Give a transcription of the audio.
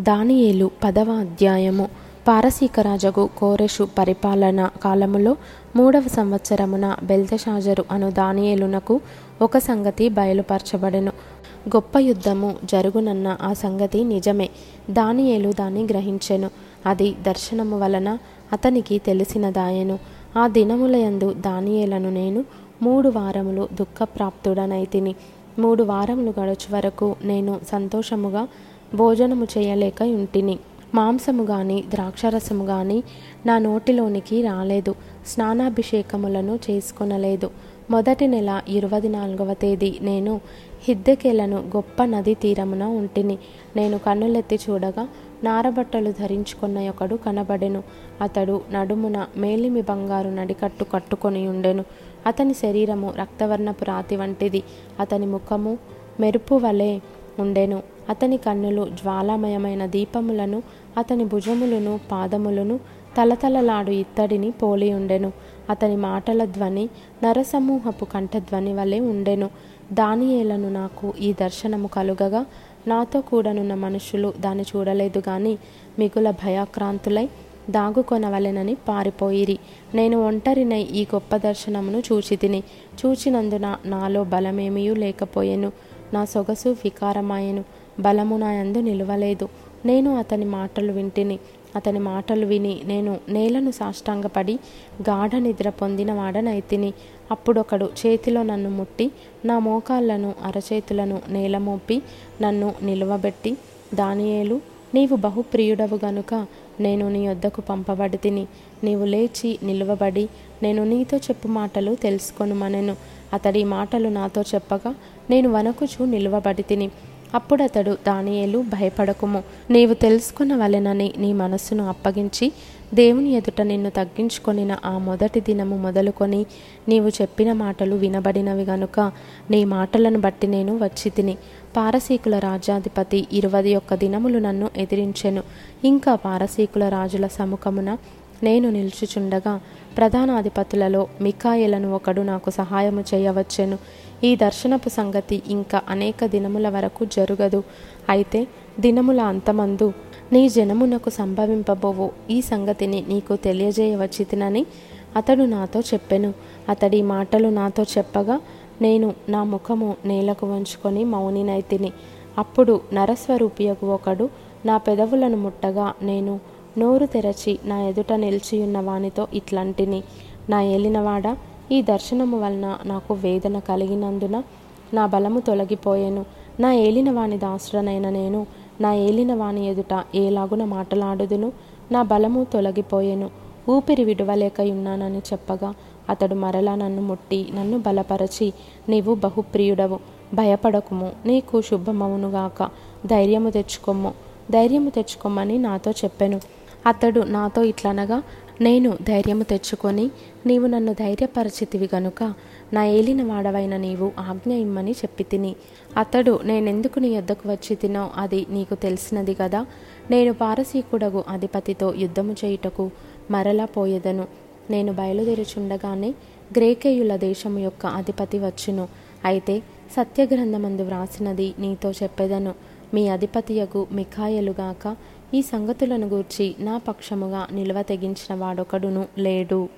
దానియేలు పదవ అధ్యాయము. పారసీకరాజగు కోరెషు పరిపాలన కాలములో మూడవ సంవత్సరమున బెల్తషాజరు అను దానియేలునకు ఒక సంగతి బయలుపరచబడెను. గొప్ప యుద్ధము జరుగునన్న ఆ సంగతి నిజమే. దానియేలు దాన్ని గ్రహించెను. అది దర్శనము వలన అతనికి తెలిసినదాయెను. ఆ దినములయందు దానియేలను నేను మూడు వారములు దుఃఖప్రాప్తుడనైతిని. మూడు వారములు గడుచు వరకు నేను సంతోషముగా భోజనము చేయలేక ఉంటిని మాంసము గాని ద్రాక్షరసము గాని నా నోటిలోనికి రాలేదు. స్నానాభిషేకములను చేసుకొనలేదు. మొదటి నెల ఇరవై నాలుగవ తేదీ నేను హిద్దెకెలను గొప్ప నది తీరమున ఉంటిని. నేను కన్నులెత్తి చూడగా నారబట్టలు ధరించుకున్న ఒకడు కనబడెను. అతడు నడుమున మేలిమి బంగారు నడికట్టు కట్టుకొని ఉండెను. అతని శరీరము రక్తవర్ణపు రాతి వంటిది. అతని ముఖము మెరుపు వలె ఉండెను. అతని కన్నులు జ్వాలామయమైన దీపములను అతని భుజములను పాదములను తలతలలాడు ఇత్తడిని పోలి ఉండెను. అతని మాటల ధ్వని నరసమూహపు కంఠధ్వని వలె ఉండెను. దానియేలను నాకు ఈ దర్శనము కలుగగా నాతో కూడనున్న మనుషులు దాన్ని చూడలేదు గాని మిగుల భయాక్రాంతులై దాగుకొనవలెనని పారిపోయిరి. నేను ఒంటరినై ఈ గొప్ప దర్శనమును చూచి తిని చూచినందున నాలో బలమేమియూ లేకపోయెను. నా సొగసు వికారమాయెను. బలము నాయందు నిలువలేదు. నేను అతని మాటలు వింటిని. అతని మాటలు విని నేను నేలను సాష్టాంగపడి గాఢ నిద్ర పొందిన వాడనైతిని. అప్పుడొకడు చేతిలో నన్ను ముట్టి నా మోకాళ్ళను అరచేతులను నేల మోపి నన్ను నిలువబెట్టి దానియేలు నీవు బహుప్రియుడవు గనుక నేను నీ వద్దకు పంపబడి తిని నీవు లేచి నిలువబడి నేను నీతో చెప్పు మాటలు తెలుసుకొనుమనెను. అతడి మాటలు నాతో చెప్పగా నేను వనకుచు నిలువబడి తిని అప్పుడతడు దానియేలు భయపడకుము. నీవు తెలుసుకున్న వలెనని నీ మనస్సును అప్పగించి దేవుని ఎదుట నిన్ను తగ్గించుకొనిన ఆ మొదటి దినము మొదలుకొని నీవు చెప్పిన మాటలు వినబడినవి గనుక నీ మాటలను బట్టి నేను వచ్చి తిని పారసీకుల రాజ్యాధిపతి ఇరవై ఒక్క దినములు నన్ను ఎదిరించెను. ఇంకా పారసీకుల రాజుల సముఖమున నేను నిల్చుచుండగా ప్రధానాధిపతులలో మికాయలను ఒకడు నాకు సహాయము చేయవచ్చెను. ఈ దర్శనపు సంగతి ఇంకా అనేక దినముల వరకు జరుగదు. అయితే దినముల అంతమందు నీ జనమునకు సంభవింపబోవు ఈ సంగతిని నీకు తెలియజేయవచ్చితినని అతడు నాతో చెప్పెను. అతడి మాటలు నాతో చెప్పగా నేను నా ముఖము నేలకు వంచుకొని మౌనినైతిని అప్పుడు నరస్వరూపియకు ఒకడు నా పెదవులను ముట్టగా నేను నోరు తెరచి నా ఎదుట నిలిచియున్న వానితో ఇట్లాంటిని. నా ఏలినవాడ ఈ దర్శనము వలన నాకు వేదన కలిగినందున నా బలము తొలగిపోయెను. నా ఏలినవాని దాసుడనైన నేను నా ఏలినవాని ఎదుట ఏలాగున మాటలాడుదును? నా బలము తొలగిపోయెను. ఊపిరి విడవలేకయున్నానని చెప్పగా అతడు మరలా నన్ను ముట్టి నన్ను బలపరచి నీవు బహుప్రియుడవు. భయపడకుము నీకు శుభమవునుగాక. ధైర్యము తెచ్చుకొమ్ము. ధైర్యము తెచ్చుకోమని నాతో చెప్పెను. అతడు నాతో ఇట్లనగా నేను ధైర్యము తెచ్చుకొని నీవు నన్ను ధైర్యపరచితివి గనుక నా ఏలిన వాడవైన నీవు ఆజ్ఞ ఇమ్మని చెప్పి తిని. అతడు నేనెందుకు నీ యొద్దకు వచ్చి తినో? అది నీకు తెలిసినది కదా నేను పారసీకుడగు అధిపతితో యుద్ధము చేయుటకు మరలా పోయేదను. నేను బయలుదేరుచుండగానే గ్రేకేయుల దేశము యొక్క అధిపతి వచ్చును. అయితే సత్యగ్రంథమందు వ్రాసినది నీతో చెప్పెదను. మీ అధిపతియగు మిఖాయలుగాక ఈ సంగతులను గూర్చి నా పక్షముగా నిలువ తెగించిన వాడొకడును లేడు.